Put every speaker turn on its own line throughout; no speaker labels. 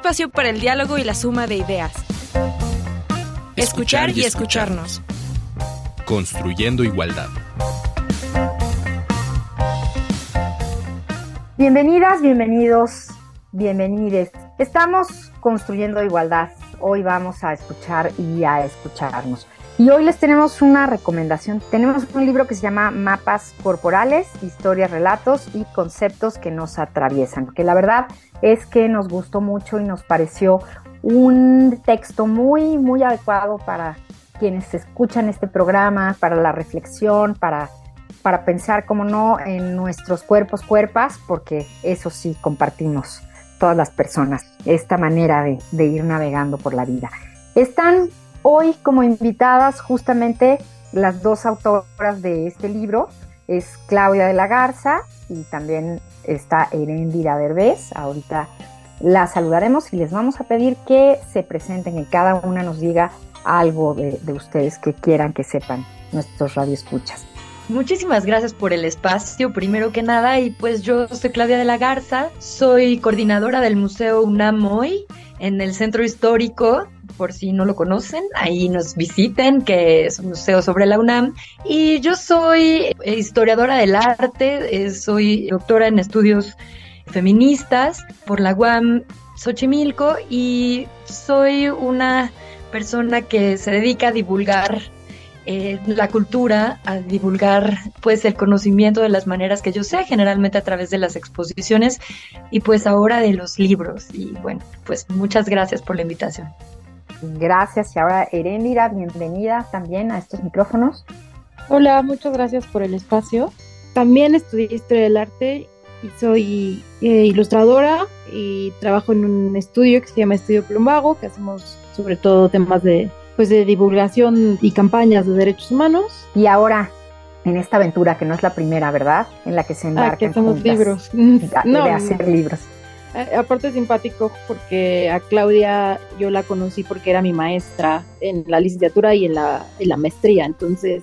espacio para el diálogo y la suma de ideas. Escuchar, y, escucharnos.
Construyendo igualdad.
Bienvenidas, bienvenidos, bienvenides. Estamos construyendo igualdad. Hoy vamos a escuchar y a escucharnos. Y hoy les tenemos una recomendación. Tenemos un libro que se llama Mapas Corporales, Historias, Relatos y Conceptos que nos atraviesan, que la verdad es que nos gustó mucho y nos pareció un texto muy, muy adecuado para quienes escuchan este programa, para la reflexión, para, para pensar, como no, en nuestros cuerpos, cuerpas, porque eso sí compartimos todas las personas, esta manera de, de ir navegando por la vida. Están Hoy como invitadas justamente las dos autoras de este libro es Claudia de la Garza y también está Erendira Derbez. Ahorita la saludaremos y les vamos a pedir que se presenten, que cada una nos diga algo de, ustedes que quieran que sepan nuestros radioescuchas.
Muchísimas gracias por el espacio, primero que nada, y pues yo soy Claudia de la Garza, soy coordinadora del Museo UNAM hoy en el Centro Histórico por si no lo conocen, ahí nos visiten, que es un museo sobre la UNAM. Y yo soy historiadora del arte, eh, soy doctora en estudios feministas por la UAM Xochimilco y soy una persona que se dedica a divulgar eh, la cultura, a divulgar pues el conocimiento de las maneras que yo sé, generalmente a través de las exposiciones y pues ahora de los libros. Y bueno, pues muchas gracias por la invitación.
Gracias. Y ahora, Erendira, bienvenida también a estos micrófonos.
Hola, muchas gracias por el espacio. También estudié Historia del Arte y soy eh, ilustradora y trabajo en un estudio que se llama Estudio Plumbago, que hacemos sobre todo temas de, pues, de divulgación y campañas de derechos humanos.
Y ahora, en esta aventura, que no es la primera, ¿verdad? En la que se embarcan. Ah,
que hacemos libros.
no, de hacer libros.
Eh, aparte es simpático porque a Claudia yo la conocí porque era mi maestra en la licenciatura y en la, en la maestría, entonces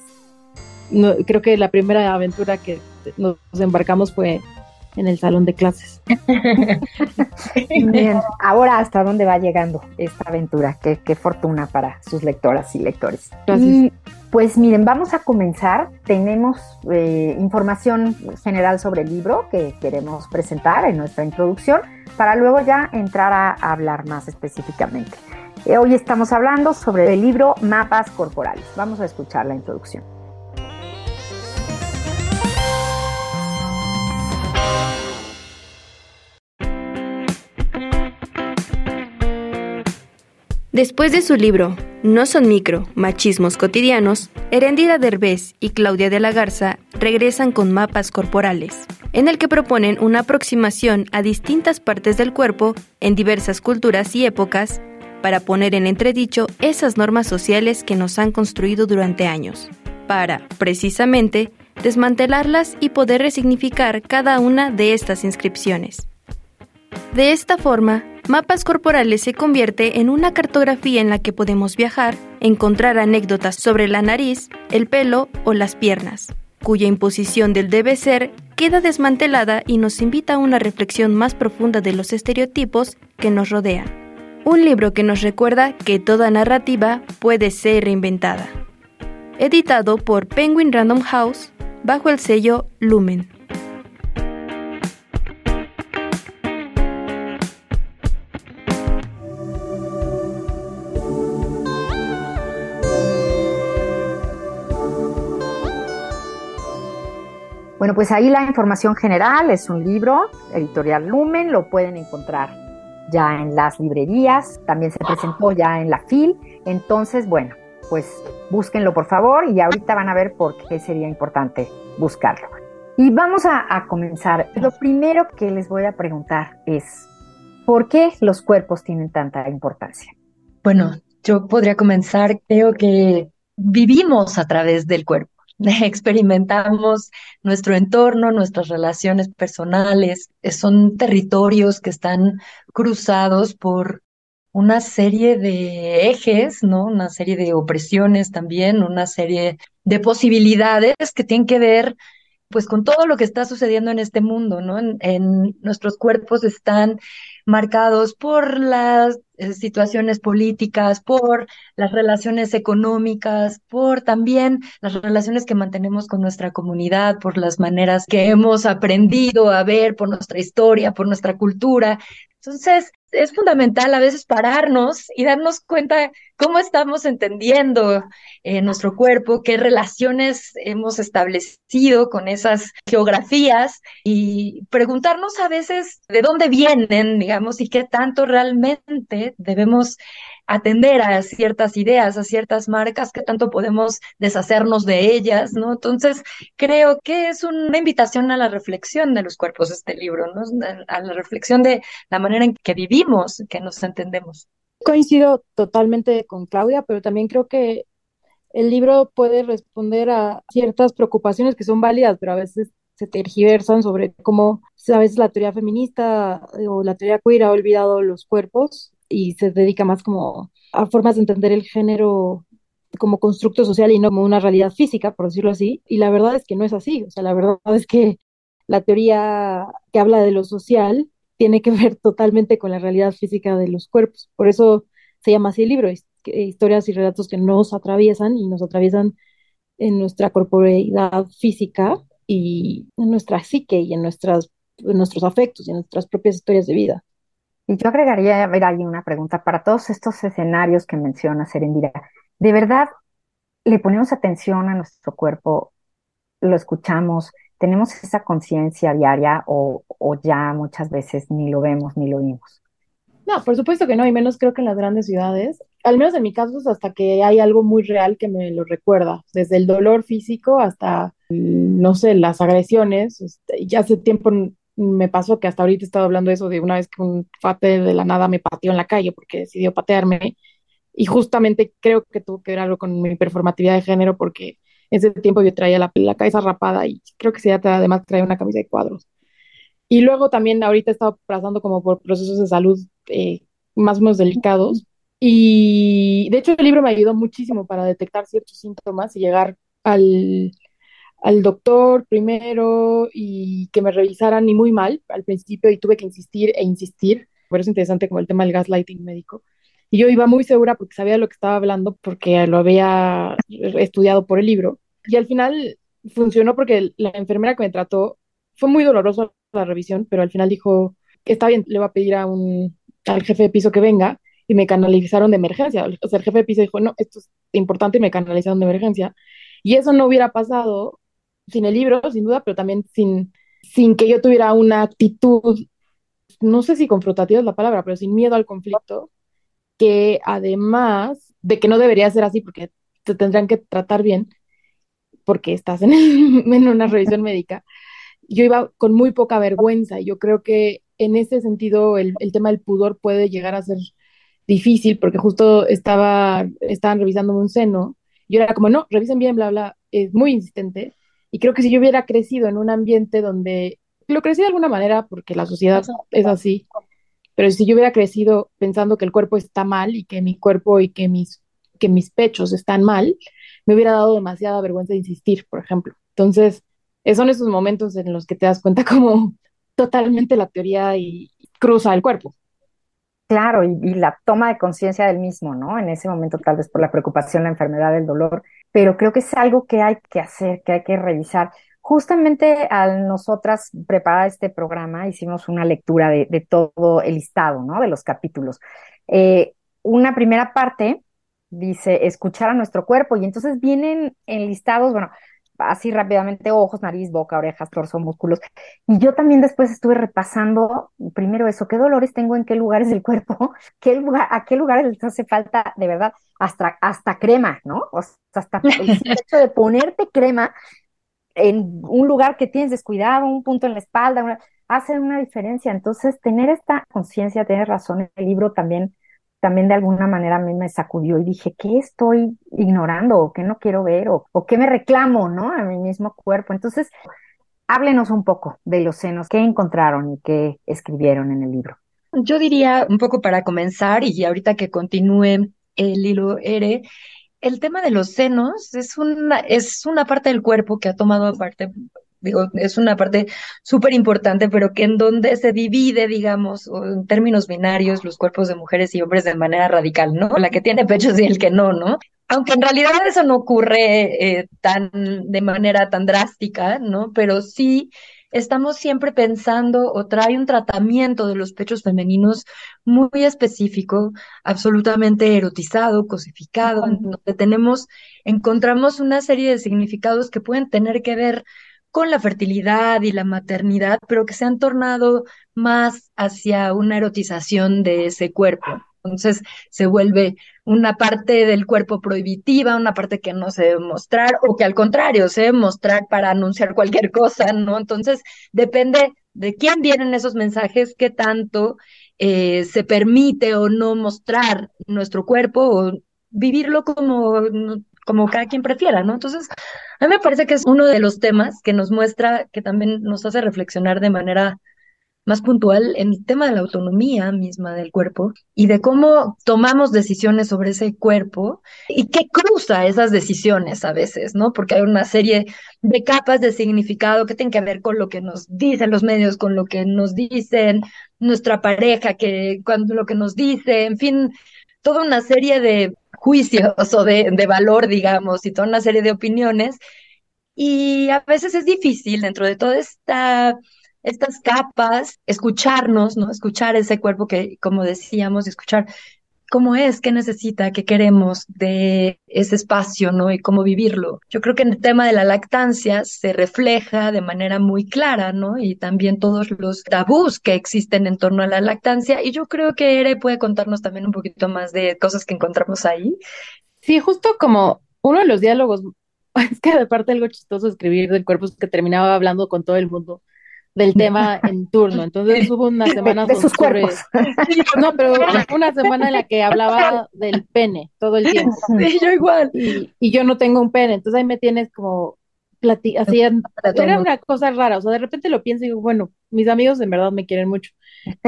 no, creo que la primera aventura que nos embarcamos fue en el salón de clases.
Bien, ahora hasta dónde va llegando esta aventura, qué, qué fortuna para sus lectoras y lectores. Y pues miren, vamos a comenzar. Tenemos eh, información general sobre el libro que queremos presentar en nuestra introducción para luego ya entrar a, hablar más específicamente. Eh, hoy estamos hablando sobre el libro Mapas Corporales. Vamos a escuchar la introducción.
Después de su libro No son micro, machismos cotidianos, Herendira Derbez y Claudia de la Garza regresan con mapas corporales, en el que proponen una aproximación a distintas partes del cuerpo en diversas culturas y épocas para poner en entredicho esas normas sociales que nos han construido durante años, para, precisamente, desmantelarlas y poder resignificar cada una de estas inscripciones. De esta forma, Mapas Corporales se convierte en una cartografía en la que podemos viajar, encontrar anécdotas sobre la nariz, el pelo o las piernas, cuya imposición del debe ser queda desmantelada y nos invita a una reflexión más profunda de los estereotipos que nos rodean. Un libro que nos recuerda que toda narrativa puede ser reinventada. Editado por Penguin Random House bajo el sello Lumen.
Bueno, pues ahí la información general es un libro, editorial Lumen, lo pueden encontrar ya en las librerías, también se presentó ya en la FIL, entonces, bueno, pues búsquenlo por favor y ahorita van a ver por qué sería importante buscarlo. Y vamos a, a comenzar. Lo primero que les voy a preguntar es, ¿por qué los cuerpos tienen tanta importancia?
Bueno, yo podría comenzar, creo que vivimos a través del cuerpo experimentamos nuestro entorno, nuestras relaciones personales. Son territorios que están cruzados por una serie de ejes, ¿no? Una serie de opresiones también, una serie de posibilidades que tienen que ver pues con todo lo que está sucediendo en este mundo, ¿no? En, nuestros cuerpos están marcados por las eh, situaciones políticas, por las relaciones económicas, por también las relaciones que mantenemos con nuestra comunidad, por las maneras que hemos aprendido a ver, por nuestra historia, por nuestra cultura. Entonces, es fundamental a veces pararnos y darnos cuenta cómo estamos entendiendo eh, nuestro cuerpo, qué relaciones hemos establecido con esas geografías y preguntarnos a veces de dónde vienen, digamos, y qué tanto realmente debemos atender a ciertas ideas, a ciertas marcas, qué tanto podemos deshacernos de ellas, ¿no? Entonces, creo que es una invitación a la reflexión de los cuerpos este libro, ¿no? A la reflexión de la manera en que vivimos, que nos entendemos.
Coincido totalmente con Claudia, pero también creo que el libro puede responder a ciertas preocupaciones que son válidas, pero a veces se tergiversan sobre cómo a veces la teoría feminista o la teoría queer ha olvidado los cuerpos y se dedica más como a formas de entender el género como constructo social y no como una realidad física, por decirlo así. Y la verdad es que no es así. O sea, la verdad es que la teoría que habla de lo social tiene que ver totalmente con la realidad física de los cuerpos. Por eso se llama así el libro, historias y relatos que nos atraviesan y nos atraviesan en nuestra corporeidad física y en nuestra psique y en, nuestras, nuestros afectos y en nuestras propias historias de vida.
Y yo agregaría, a ver, ahí una pregunta para todos estos escenarios que menciona Serendira. ¿De verdad le ponemos atención a nuestro cuerpo? ¿Lo escuchamos? ¿Tenemos esa conciencia diaria o, ya muchas veces ni lo vemos ni lo oímos?
No, por supuesto que no, y menos creo que en las grandes ciudades. Al menos en mi caso hasta que hay algo muy real que me lo recuerda, desde el dolor físico hasta, no sé, las agresiones. Este, ya hace tiempo me pasó que hasta ahorita he estado hablando de eso, de una vez que un fate de la nada me pateó en la calle porque decidió patearme. Y justamente creo que tuvo que ver algo con mi performatividad de género porque ese tiempo yo traía la, la cabeza rapada y creo que sí, además traía una camisa de cuadros. Y luego también ahorita he estado pasando como por procesos de salud eh, más o menos delicados. Y de hecho el libro me ayudó muchísimo para detectar ciertos síntomas y llegar al, al doctor primero y que me revisaran y muy mal al principio y tuve que insistir e insistir. Por eso es interesante como el tema del gaslighting médico. Y yo iba muy segura porque sabía lo que estaba hablando porque lo había estudiado por el libro. Y al final funcionó porque la enfermera que me trató fue muy dolorosa la revisión, pero al final dijo, está bien, le voy a pedir a un, al jefe de piso que venga y me canalizaron de emergencia. O sea, el jefe de piso dijo, no, esto es importante y me canalizaron de emergencia. Y eso no hubiera pasado sin el libro, sin duda, pero también sin, sin que yo tuviera una actitud, no sé si confrontativa es la palabra, pero sin miedo al conflicto, que además de que no debería ser así porque te tendrían que tratar bien, porque estás en, en una revisión médica, yo iba con muy poca vergüenza y yo creo que en ese sentido el, el tema del pudor puede llegar a ser difícil porque justo estaba, estaban revisando un seno. Yo era como, no, revisen bien, bla, bla, es muy insistente. Y creo que si yo hubiera crecido en un ambiente donde, lo crecí de alguna manera porque la sociedad es así, pero si yo hubiera crecido pensando que el cuerpo está mal y que mi cuerpo y que mis, que mis pechos están mal, me hubiera dado demasiada vergüenza de insistir, por ejemplo. Entonces, son esos momentos en los que te das cuenta como totalmente la teoría cruza el cuerpo.
Claro, y la toma de conciencia del mismo, ¿no? En ese momento tal vez por la preocupación, la enfermedad, el dolor, pero creo que es algo que hay que hacer, que hay que revisar. Justamente al nosotras preparar este programa hicimos una lectura de, todo el listado, ¿no? De los capítulos. Eh, una primera parte dice escuchar a nuestro cuerpo y entonces vienen enlistados, bueno, así rápidamente ojos, nariz, boca, orejas, torso, músculos. Y yo también después estuve repasando primero eso, qué dolores tengo en qué lugares del cuerpo, qué lugar, a qué lugares les hace falta de verdad, hasta, hasta crema, ¿no? O sea, hasta el hecho de ponerte crema en un lugar que tienes descuidado, un punto en la espalda, hace una diferencia. Entonces, tener esta conciencia, tener razón, el libro también también de alguna manera a mí me sacudió y dije, ¿qué estoy ignorando o qué no quiero ver o, o qué me reclamo, ¿no? A mi mismo cuerpo. Entonces, háblenos un poco de los senos, qué encontraron y qué escribieron en el libro.
Yo diría un poco para comenzar y ahorita que continúe el hilo Ere, el tema de los senos es una, es una parte del cuerpo que ha tomado parte digo, es una parte súper importante, pero que en donde se divide, digamos, en términos binarios, los cuerpos de mujeres y hombres de manera radical, ¿no? La que tiene pechos y el que no, ¿no? Aunque en realidad eso no ocurre eh, tan de manera tan drástica, ¿no? Pero sí estamos siempre pensando o trae un tratamiento de los pechos femeninos muy específico, absolutamente erotizado, cosificado, en donde tenemos, encontramos una serie de significados que pueden tener que ver con la fertilidad y la maternidad, pero que se han tornado más hacia una erotización de ese cuerpo. Entonces se vuelve una parte del cuerpo prohibitiva, una parte que no se debe mostrar o que al contrario se debe mostrar para anunciar cualquier cosa, ¿no? Entonces depende de quién vienen esos mensajes, qué tanto eh, se permite o no mostrar nuestro cuerpo o vivirlo como, como cada quien prefiera, ¿no? Entonces, a mí me parece que es uno de los temas que nos muestra, que también nos hace reflexionar de manera más puntual en el tema de la autonomía misma del cuerpo y de cómo tomamos decisiones sobre ese cuerpo y qué cruza esas decisiones a veces, ¿no? Porque hay una serie de capas de significado que tienen que ver con lo que nos dicen los medios, con lo que nos dicen nuestra pareja, que cuando lo que nos dice, en fin, toda una serie de juicios o de, de valor, digamos, y toda una serie de opiniones. Y a veces es difícil dentro de toda esta estas capas, escucharnos, ¿no? Escuchar ese cuerpo que, como decíamos, escuchar cómo es, qué necesita, qué queremos de ese espacio, ¿no? Y cómo vivirlo. Yo creo que en el tema de la lactancia se refleja de manera muy clara, ¿no? Y también todos los tabús que existen en torno a la lactancia. Y yo creo que Ere puede contarnos también un poquito más de cosas que encontramos ahí.
Sí, justo como uno de los diálogos, es que aparte algo chistoso escribir del cuerpo es que terminaba hablando con todo el mundo del tema en turno. Entonces hubo una semana
de, sus cuerpos.
No, pero una semana en la que hablaba del pene todo el tiempo.
Sí, yo igual.
Y, yo no tengo un pene, entonces ahí me tienes como así, era una cosa rara, o sea, de repente lo pienso y digo, bueno, mis amigos en verdad me quieren mucho.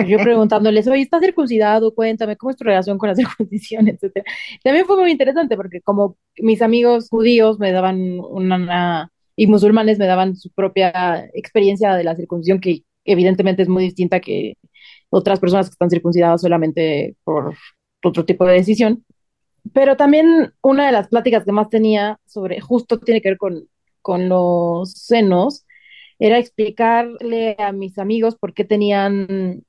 yo preguntándoles, oye, ¿estás circuncidado? Cuéntame, ¿cómo es tu relación con la circuncisión? Etcétera. También fue muy interesante porque como mis amigos judíos me daban una y musulmanes me daban su propia experiencia de la circuncisión, que evidentemente es muy distinta que otras personas que están circuncidadas solamente por otro tipo de decisión. Pero también una de las pláticas que más tenía sobre, justo tiene que ver con, con los senos, era explicarle a mis amigos por qué tenían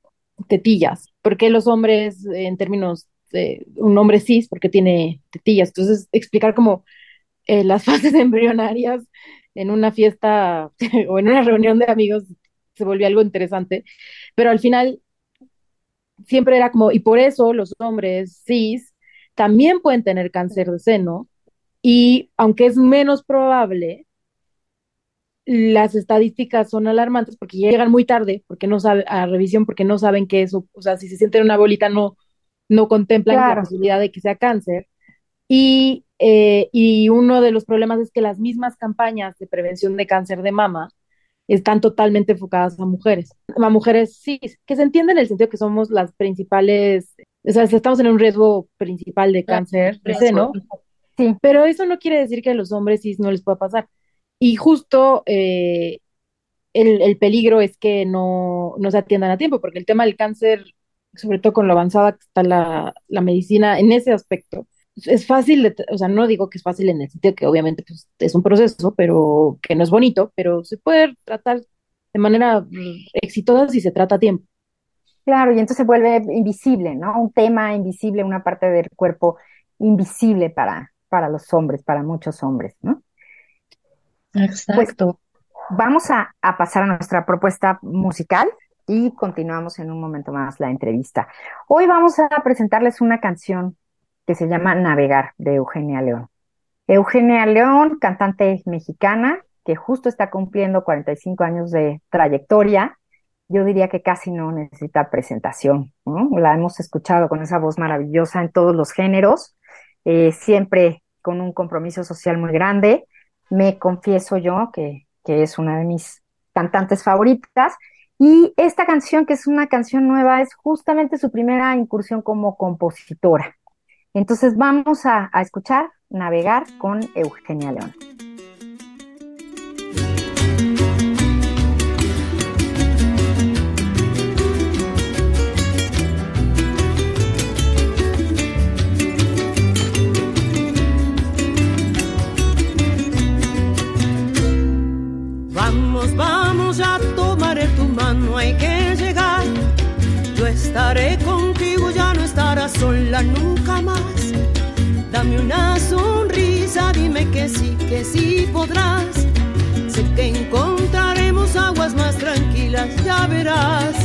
tetillas, por qué los hombres, en términos de un hombre cis, por qué tiene tetillas. Entonces, explicar como eh, las fases embrionarias en una fiesta o en una reunión de amigos se volvió algo interesante, pero al final siempre era como, y por eso los hombres cis también pueden tener cáncer de seno, y aunque es menos probable, las estadísticas son alarmantes porque llegan muy tarde, porque no saben, a revisión, porque no saben que eso, o sea, si se sienten una bolita no, no contemplan la posibilidad de que sea cáncer. Y eh, y uno de los problemas es que las mismas campañas de prevención de cáncer de mama están totalmente enfocadas a mujeres, a mujeres sí, que se entiende en el sentido que somos las principales, o sea, estamos en un riesgo principal de cáncer de seno, sí. pero eso no quiere decir que a los hombres sí no les pueda pasar. Y justo eh, el, el, peligro es que no, no se atiendan a tiempo, porque el tema del cáncer, sobre todo con lo avanzada que está la, la medicina en ese aspecto, es fácil, o sea, no digo que es fácil en el sentido que obviamente pues, es un proceso, pero que no es bonito, pero se puede tratar de manera exitosa si se trata a tiempo.
Claro, y entonces se vuelve invisible, ¿no? Un tema invisible, una parte del cuerpo invisible para, para los hombres, para muchos hombres, ¿no?
Exacto.
Pues, vamos a, a pasar a nuestra propuesta musical y continuamos en un momento más la entrevista. Hoy vamos a presentarles una canción que se llama Navegar de Eugenia León. Eugenia León, cantante mexicana, que justo está cumpliendo 45 años de trayectoria, yo diría que casi no necesita presentación. La hemos escuchado con esa voz maravillosa en todos los géneros, eh, siempre con un compromiso social muy grande. Me confieso yo que, que es una de mis cantantes favoritas. Y esta canción, que es una canción nueva, es justamente su primera incursión como compositora. Entonces vamos a, escuchar Navegar con Eugenia León.
Podrás. Sé que encontraremos aguas más tranquilas, ya verás.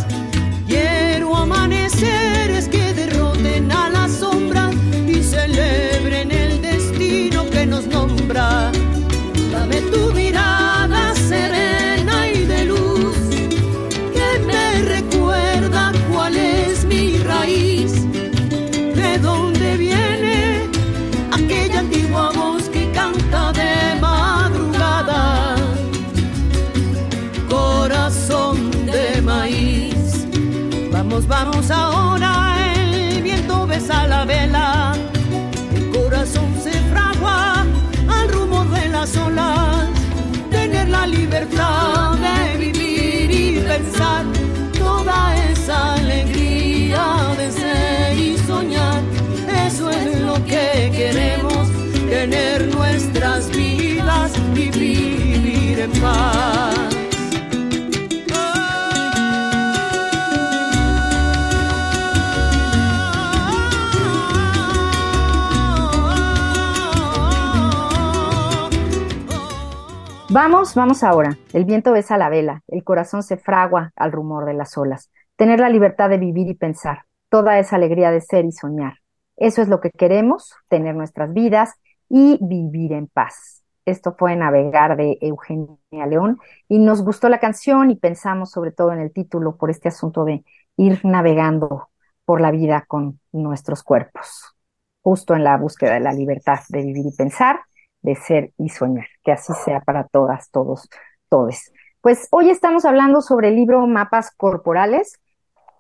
Vamos, vamos ahora. El viento besa la vela, el corazón se fragua al rumor de las olas. Tener la libertad de vivir y pensar, toda esa alegría de ser y soñar. Eso es lo que queremos, tener nuestras vidas y vivir en paz.
Esto fue Navegar de Eugenia León y nos gustó la canción y pensamos sobre todo en el título por este asunto de ir navegando por la vida con nuestros cuerpos, justo en la búsqueda de la libertad de vivir y pensar de ser y soñar. Que así sea para todas, todos, todes. Pues hoy estamos hablando sobre el libro Mapas Corporales.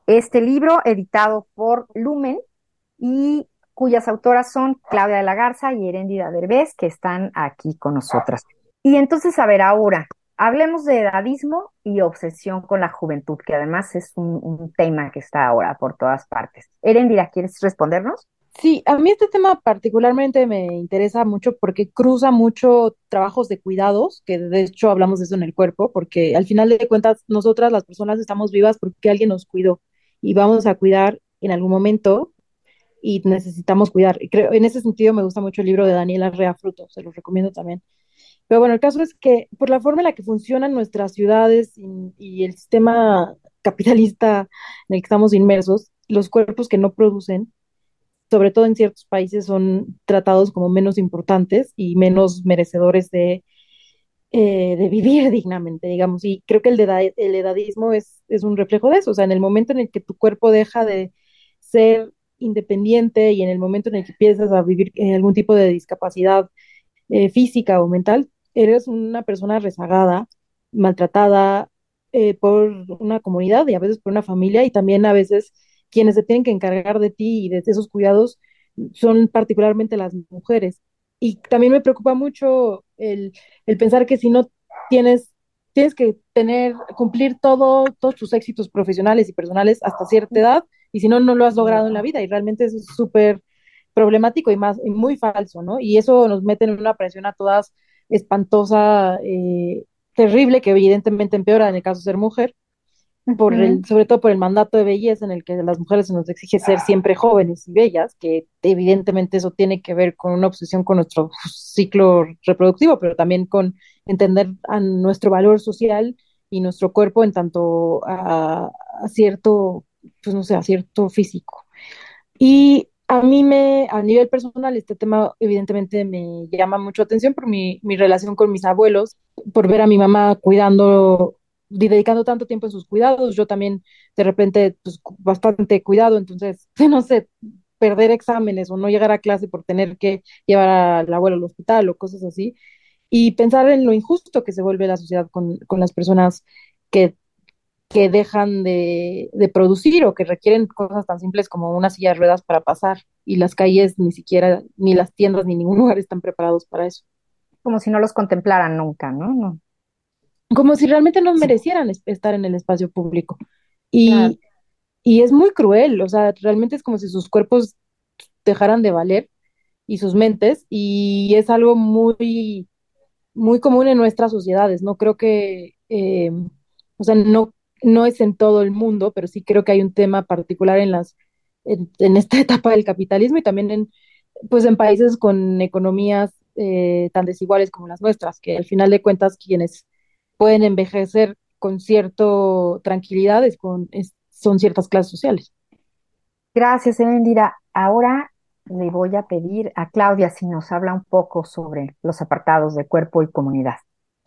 Este libro editado por Lumen y cuyas autoras son Claudia de la Garza y Heréndida Derbez, que están aquí con nosotras. Y entonces, a ver, ahora, hablemos de edadismo y obsesión con la juventud, que además es un, un tema que está ahora por todas partes. Heréndida, ¿quieres respondernos?
Sí, a mí este tema particularmente me interesa mucho porque cruza mucho trabajos de cuidados, que de hecho hablamos de eso en el cuerpo, porque al final de cuentas nosotras las personas estamos vivas porque alguien nos cuidó y vamos a cuidar en algún momento y necesitamos cuidar. Y creo, en ese sentido me gusta mucho el libro de Daniela Rea Fruto, se los recomiendo también. Pero bueno, el caso es que por la forma en la que funcionan nuestras ciudades y, el sistema capitalista en el que estamos inmersos, los cuerpos que no producen sobre todo en ciertos países, son tratados como menos importantes y menos merecedores de, eh, de vivir dignamente, digamos. Y creo que el, de el edadismo es, es un reflejo de eso. O sea, en el momento en el que tu cuerpo deja de ser independiente y en el momento en el que empiezas a vivir eh, algún tipo de discapacidad eh, física o mental, eres una persona rezagada, maltratada eh, por una comunidad y a veces por una familia y también a veces quienes se tienen que encargar de ti y de esos cuidados son particularmente las mujeres. Y también me preocupa mucho el, el pensar que si no tienes, tienes que tener, cumplir todo, todos tus éxitos profesionales y personales hasta cierta edad, y si no, no lo has logrado en la vida. Y realmente es súper problemático y más y muy falso, ¿no? Y eso nos mete en una presión a todas espantosa, eh, terrible, que evidentemente empeora en el caso de ser mujer, por el, sobre todo por el mandato de belleza en el que las mujeres se nos exige ser siempre jóvenes y bellas, que evidentemente eso tiene que ver con una obsesión con nuestro ciclo reproductivo, pero también con entender a nuestro valor social y nuestro cuerpo en tanto a, a cierto, pues no sé, a cierto físico. Y a mí me, a nivel personal, este tema evidentemente me llama mucho atención por mi, mi relación con mis abuelos, por ver a mi mamá cuidando dedicando tanto tiempo en sus cuidados, yo también de repente, pues bastante cuidado, entonces, no sé, perder exámenes o no llegar a clase por tener que llevar al abuelo al hospital o cosas así, y pensar en lo injusto que se vuelve la sociedad con, con las personas que, que dejan de, de, producir o que requieren cosas tan simples como una silla de ruedas para pasar, y las calles ni siquiera, ni las tiendas, ni ningún lugar están preparados para eso.
Como si no los contemplaran nunca, ¿no? no
como si realmente no merecieran estar en el espacio público. Y, claro. y es muy cruel, o sea, realmente es como si sus cuerpos dejaran de valer y sus mentes, y es algo muy, muy común en nuestras sociedades, no creo que, eh, o sea, no, no es en todo el mundo, pero sí creo que hay un tema particular en las, en, esta etapa del capitalismo y también en, pues en países con economías eh, tan desiguales como las nuestras, que al final de cuentas quienes pueden envejecer con cierta tranquilidad con, son ciertas clases sociales.
Gracias, Elendira. Ahora le voy a pedir a Claudia si nos habla un poco sobre los apartados de cuerpo y comunidad.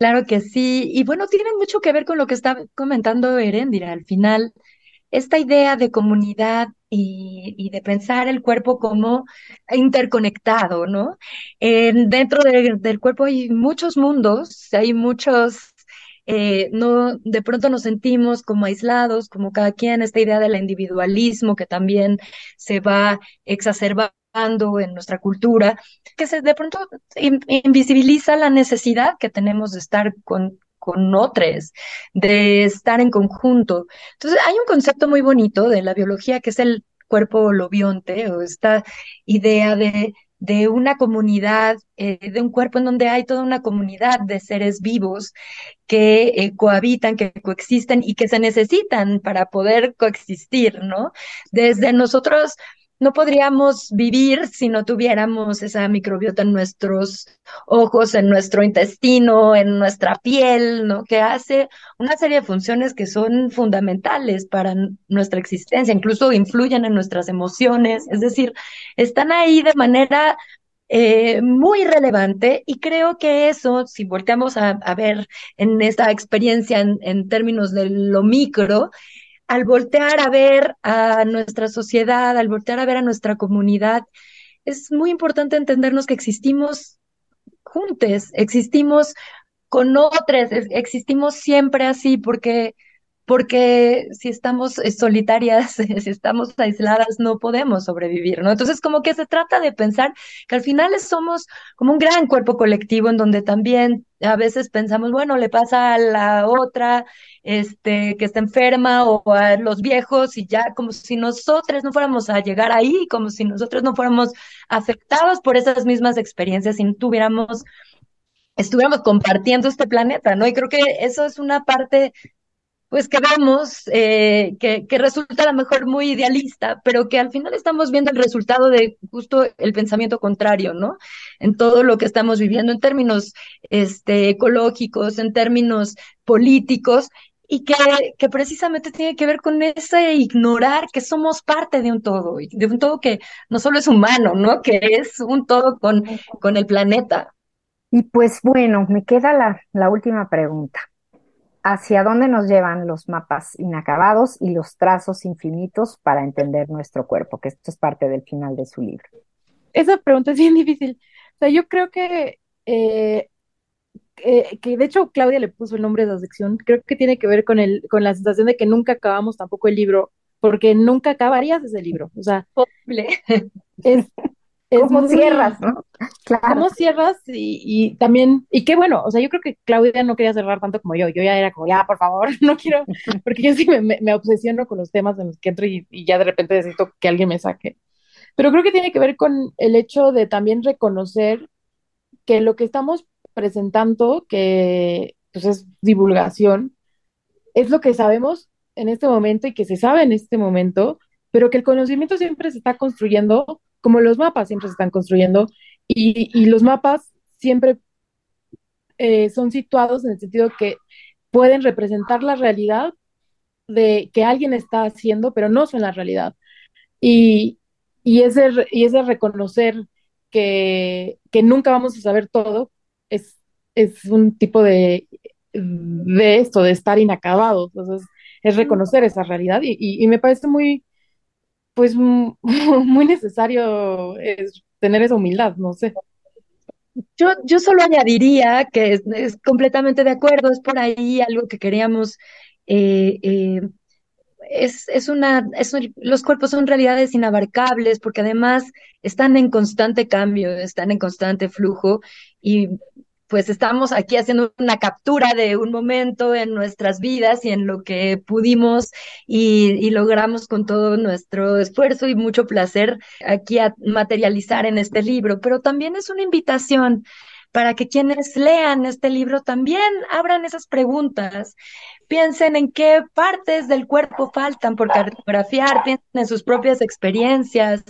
Claro que sí. Y bueno, tienen mucho que ver con lo que está comentando Erendira. Al final, esta idea de comunidad y, de pensar el cuerpo como interconectado, ¿no? dentro del cuerpo hay muchos mundos, hay muchos eh, no, de pronto nos sentimos como aislados, como cada quien, esta idea del individualismo que también se va exacerbando en nuestra cultura, que se de pronto invisibiliza la necesidad que tenemos de estar con, con otros, de estar en conjunto. Entonces, hay un concepto muy bonito de la biología que es el cuerpo lobionte o esta idea de, de una comunidad, eh, de un cuerpo en donde hay toda una comunidad de seres vivos que eh, cohabitan, que coexisten y que se necesitan para poder coexistir, ¿no? Desde nosotros no podríamos vivir si no tuviéramos esa microbiota en nuestros ojos, en nuestro intestino, en nuestra piel, ¿no? Que hace una serie de funciones que son fundamentales para nuestra existencia, incluso influyen en nuestras emociones, es decir, están ahí de manera eh, muy relevante y creo que eso, si volteamos a, ver en esta experiencia en términos de lo micro, al voltear a ver a nuestra sociedad, al voltear a ver a nuestra comunidad, es muy importante entendernos que existimos juntos, existimos con otros, existimos siempre así, porque porque si estamos eh, solitarias, si estamos aisladas, no podemos sobrevivir, ¿no? Entonces, como que se trata de pensar que al final somos como un gran cuerpo colectivo en donde también a veces pensamos, bueno, le pasa a la otra, este, que está enferma o a los viejos y ya como si nosotros no fuéramos a llegar ahí, como si nosotros no fuéramos afectados por esas mismas experiencias y no tuviéramos estuviéramos compartiendo este planeta, ¿no? Y creo que eso es una parte pues que vemos eh, que, que, resulta a lo mejor muy idealista, pero que al final estamos viendo el resultado de justo el pensamiento contrario, ¿no? En todo lo que estamos viviendo en términos este, ecológicos, en términos políticos, y que, que precisamente tiene que ver con ese ignorar que somos parte de un todo, de un todo que no solo es humano, ¿no? Que es un todo con, con el planeta.
Y pues bueno, me queda la, la última pregunta hacia dónde nos llevan los mapas inacabados y los trazos infinitos para entender nuestro cuerpo, que esto es parte del final de su libro.
Esa pregunta es bien difícil. O sea, yo creo que, eh, eh, que de hecho Claudia le puso el nombre de la sección, creo que tiene que ver con, el, con la sensación de que nunca acabamos tampoco el libro, porque nunca acabarías ese libro. O sea, es,
como cierras, ¿no?
Claro. Como cierras y, y, también, y qué bueno, o sea, yo creo que Claudia no quería cerrar tanto como yo, yo ya era como, ya, por favor, no quiero, porque yo sí me, me, obsesiono con los temas en los que entro y, y, ya de repente necesito que alguien me saque. Pero creo que tiene que ver con el hecho de también reconocer que lo que estamos presentando, que pues es divulgación, es lo que sabemos en este momento y que se sabe en este momento, pero que el conocimiento siempre se está construyendo como los mapas siempre se están construyendo y, los mapas siempre eh, son situados en el sentido que pueden representar la realidad de que alguien está haciendo, pero no son la realidad. Y, ese, y ese reconocer que, que nunca vamos a saber todo es, es un tipo de, de esto, de estar inacabados. Entonces, es reconocer esa realidad y me parece muy, pues muy necesario es tener esa humildad, no sé.
Yo, yo solo añadiría que es, completamente de acuerdo, es por ahí algo que queríamos, eh, eh, es, es una, es, los cuerpos son realidades inabarcables porque además están en constante cambio, están en constante flujo y pues estamos aquí haciendo una captura de un momento en nuestras vidas y en lo que pudimos y, logramos con todo nuestro esfuerzo y mucho placer aquí a materializar en este libro, pero también es una invitación para que quienes lean este libro también abran esas preguntas, piensen en qué partes del cuerpo faltan por cartografiar, piensen en sus propias experiencias,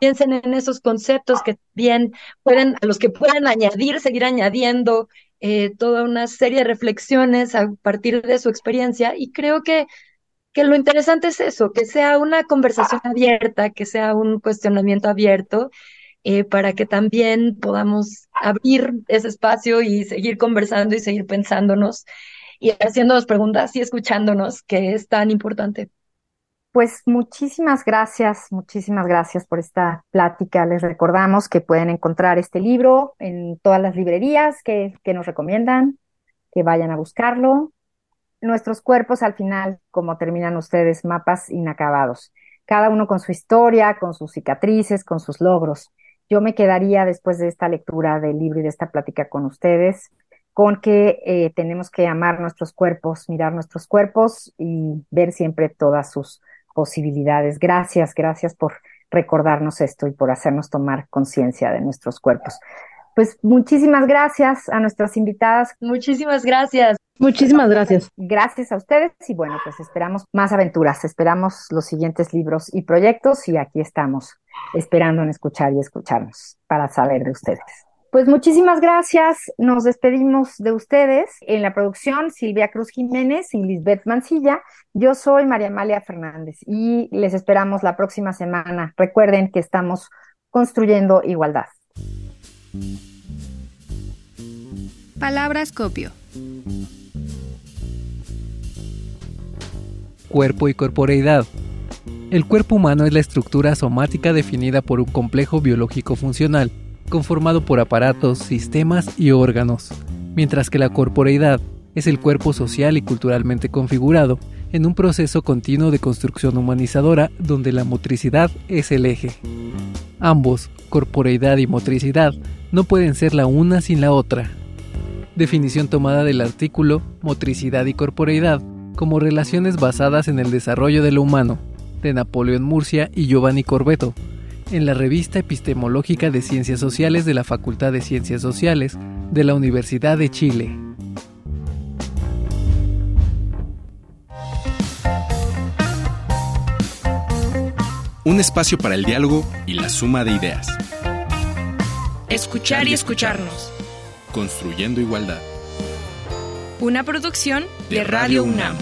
piensen en esos conceptos que bien pueden, a los que pueden añadir, seguir añadiendo eh, toda una serie de reflexiones a partir de su experiencia. Y creo que, que lo interesante es eso, que sea una conversación abierta, que sea un cuestionamiento abierto. Eh, para que también podamos abrir ese espacio y seguir conversando y seguir pensándonos y haciéndonos preguntas y escuchándonos, que es tan importante.
Pues muchísimas gracias, muchísimas gracias por esta plática. Les recordamos que pueden encontrar este libro en todas las librerías que, que nos recomiendan, que vayan a buscarlo. Nuestros cuerpos al final, como terminan ustedes, mapas inacabados, cada uno con su historia, con sus cicatrices, con sus logros. Yo me quedaría después de esta lectura del libro y de esta plática con ustedes con que eh, tenemos que amar nuestros cuerpos, mirar nuestros cuerpos y ver siempre todas sus posibilidades. Gracias, gracias por recordarnos esto y por hacernos tomar conciencia de nuestros cuerpos. Pues muchísimas gracias a nuestras invitadas.
Muchísimas gracias.
Muchísimas gracias.
Gracias a ustedes y bueno, pues esperamos más aventuras, esperamos los siguientes libros y proyectos y aquí estamos esperando en escuchar y escucharnos para saber de ustedes. Pues muchísimas gracias. Nos despedimos de ustedes. En la producción, Silvia Cruz Jiménez y Lisbeth Mancilla. Yo soy María Amalia Fernández y les esperamos la próxima semana. Recuerden que estamos construyendo igualdad.
Palabras copio.
Cuerpo y corporeidad. El cuerpo humano es la estructura somática definida por un complejo biológico funcional conformado por aparatos, sistemas y órganos, mientras que la corporeidad es el cuerpo social y culturalmente configurado, en un proceso continuo de construcción humanizadora donde la motricidad es el eje. Ambos, corporeidad y motricidad, no pueden ser la una sin la otra. Definición tomada del artículo Motricidad y corporeidad como relaciones basadas en el desarrollo de lo humano, de Napoleón Murcia y Giovanni Corbeto, en la revista epistemológica de Ciencias Sociales de la Facultad de Ciencias Sociales de la Universidad de Chile.
Un espacio para el diálogo y la suma de ideas.
Escuchar y escucharnos.
Construyendo igualdad.
Una producción de Radio UNAM.